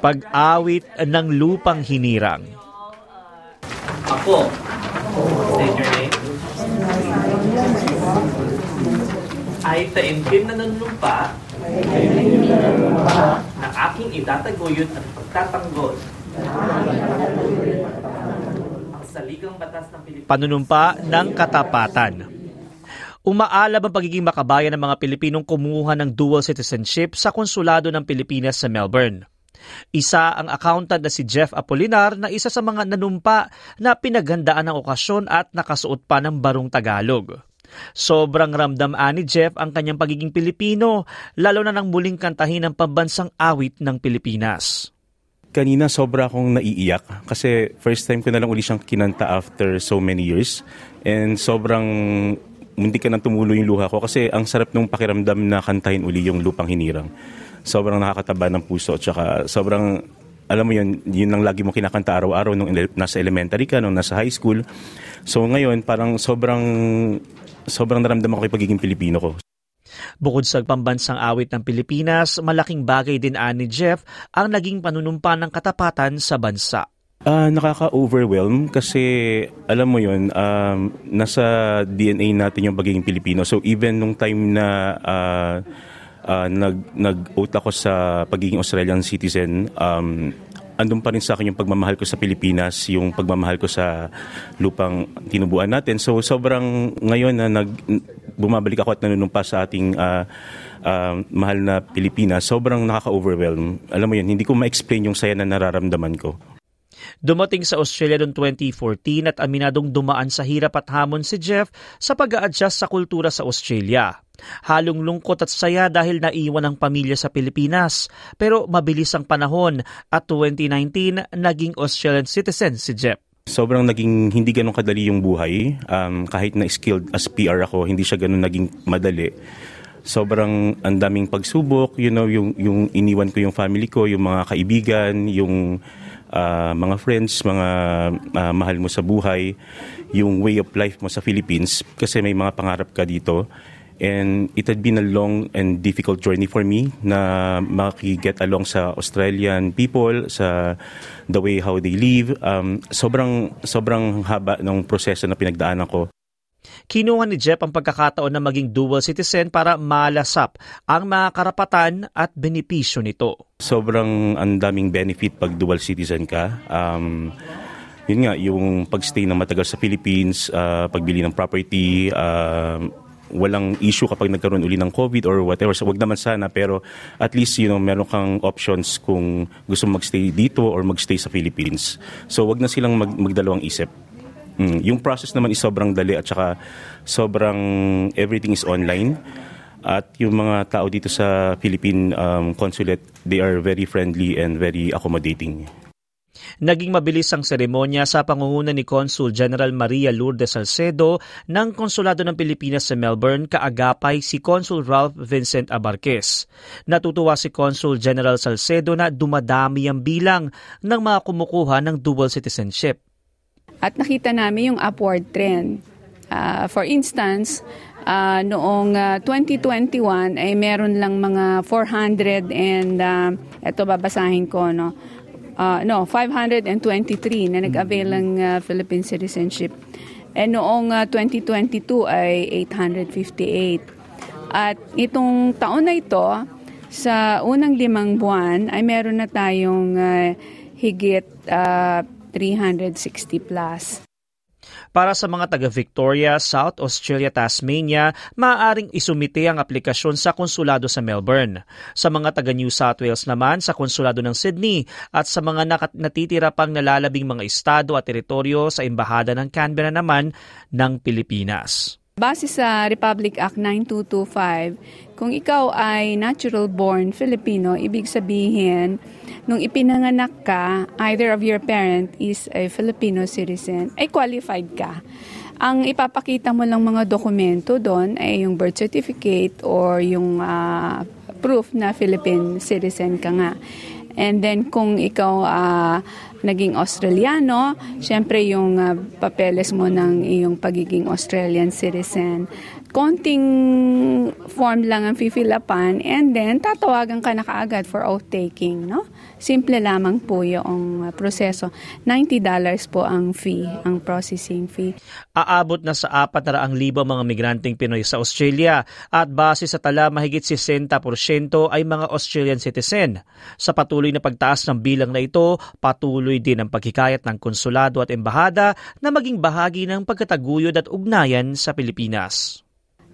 Pag-awit ng lupang hinirang. Ako, state your name. Ay taimtim na ng lupa na aking itataguyod at pagtatanggol. Ang saligang batas ng Pilipinas. Panunumpa ng katapatan. Umaalab ang pagiging makabayan ng mga Pilipinong kumuha ng dual citizenship sa konsulado ng Pilipinas sa Melbourne. Isa ang accountant na si Jeff Apolinar na isa sa mga nanumpa na pinaghandaan ng okasyon at nakasuot pa ng barong Tagalog. Sobrang ramdam ni Jeff ang kanyang pagiging Pilipino, lalo na nang muling kantahin ang pambansang awit ng Pilipinas. Kanina sobra akong naiiyak kasi first time ko na lang uli siyang kinanta after so many years. And sobrang hindi ka nang tumulo yung luha ko kasi ang sarap nung pakiramdam na kantahin uli yung lupang hinirang. Sobrang nakakataba ng puso at saka sobrang alam mo yun, yun ang lagi mo kinakanta araw-araw nung nasa elementary ka, nung nasa high school. So ngayon, parang sobrang sobrang naramdaman ko yung pagiging Pilipino ko. Bukod sa pambansang awit ng Pilipinas, malaking bagay din ani Jeff ang naging panunumpa ng katapatan sa bansa. Uh, nakaka-overwhelm kasi alam mo yun, um, nasa DNA natin yung pagiging Pilipino. So even nung time na uh, uh, nag, nag-oath ako sa pagiging Australian citizen, um, andun pa rin sa akin yung pagmamahal ko sa Pilipinas, yung pagmamahal ko sa lupang tinubuan natin. So sobrang ngayon na nag, bumabalik ako at nanunumpa sa ating uh, uh, mahal na Pilipinas, sobrang nakaka-overwhelm. Alam mo yun, hindi ko ma-explain yung saya na nararamdaman ko. Dumating sa Australia noong 2014 at aminadong dumaan sa hirap at hamon si Jeff sa pag adjust sa kultura sa Australia. Halong lungkot at saya dahil naiwan ang pamilya sa Pilipinas. Pero mabilis ang panahon at 2019 naging Australian citizen si Jeff. Sobrang naging hindi ganun kadali yung buhay. Um, kahit na skilled as PR ako, hindi siya ganun naging madali. Sobrang ang daming pagsubok, you know, yung, yung iniwan ko yung family ko, yung mga kaibigan, yung uh, mga friends, mga uh, mahal mo sa buhay, yung way of life mo sa Philippines kasi may mga pangarap ka dito. And it had been a long and difficult journey for me na maki-get along sa Australian people, sa the way how they live. Um, sobrang, sobrang haba ng proseso na pinagdaanan ko. Kinuha ni Jeff ang pagkakataon na maging dual citizen para malasap ang mga karapatan at benepisyo nito. Sobrang ang daming benefit pag dual citizen ka. Um, yun nga, yung pagstay ng matagal sa Philippines, uh, pagbili ng property, uh, walang issue kapag nagkaroon uli ng COVID or whatever. So, wag naman sana, pero at least, you know, meron kang options kung gusto magstay dito or magstay sa Philippines. So, wag na silang mag, magdalawang isip. Mm, yung process naman is sobrang dali at saka sobrang everything is online. At yung mga tao dito sa Philippine um, consulate, they are very friendly and very accommodating. Naging mabilis ang seremonya sa pangunguna ni Consul General Maria Lourdes Salcedo ng Konsulado ng Pilipinas sa Melbourne kaagapay si Consul Ralph Vincent Abarquez. Natutuwa si Consul General Salcedo na dumadami ang bilang ng mga kumukuha ng dual citizenship. At nakita namin yung upward trend. Uh, for instance, uh, noong uh, 2021 ay meron lang mga 400 and uh, ito babasahin ko no. Uh, no, 523 na nag-avail ng uh, Philippine citizenship. And noong uh, 2022 ay 858. At itong taon na ito, sa unang limang buwan ay meron na tayong uh, higit uh, 360 plus. Para sa mga taga-Victoria, South Australia, Tasmania, maaaring isumite ang aplikasyon sa konsulado sa Melbourne. Sa mga taga-New South Wales naman, sa konsulado ng Sydney at sa mga natitira pang nalalabing mga estado at teritoryo sa Embahada ng Canberra naman ng Pilipinas. Base sa Republic Act 9225, kung ikaw ay natural born Filipino, ibig sabihin, nung ipinanganak ka, either of your parent is a Filipino citizen, ay qualified ka. Ang ipapakita mo lang mga dokumento doon ay yung birth certificate or yung uh, proof na Philippine citizen ka nga. And then kung ikaw uh, naging Australiano, syempre yung uh, papeles mo ng iyong pagiging Australian citizen. Konting form lang ang fifilapan and then tatawagan ka na kaagad for oath taking, no? Simple lamang po yung uh, proseso. $90 po ang fee, ang processing fee. Aabot na sa 400,000 mga migranteng Pinoy sa Australia at base sa tala mahigit 60% ay mga Australian citizen. Sa patuloy na pagtaas ng bilang na ito, patuloy din ang pagkikayat ng konsulado at embahada na maging bahagi ng pagkataguyod at ugnayan sa Pilipinas.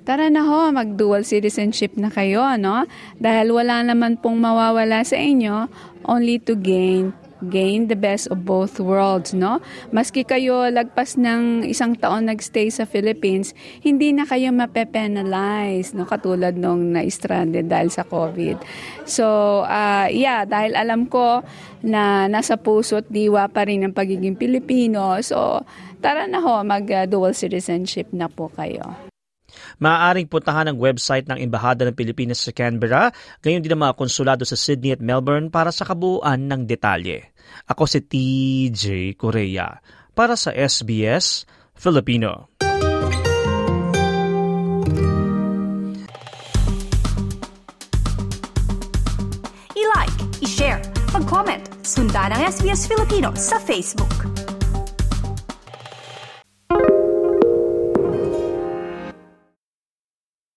Tara na ho, mag-dual citizenship na kayo, no? Dahil wala naman pong mawawala sa inyo, only to gain gain the best of both worlds, no? Maski kayo lagpas ng isang taon nagstay sa Philippines, hindi na kayo mape-penalize, no? Katulad nung na-stranded dahil sa COVID. So, uh, yeah, dahil alam ko na nasa puso at diwa pa rin ang pagiging Pilipino, so tara na ho, mag-dual uh, citizenship na po kayo. Maaaring puntahan ang website ng Embahada ng Pilipinas sa Canberra, gayon din ang mga konsulado sa Sydney at Melbourne para sa kabuuan ng detalye. Ako si TJ Korea para sa SBS Filipino. I-like, i-share, mag-comment, sundan ang SBS Filipino sa Facebook.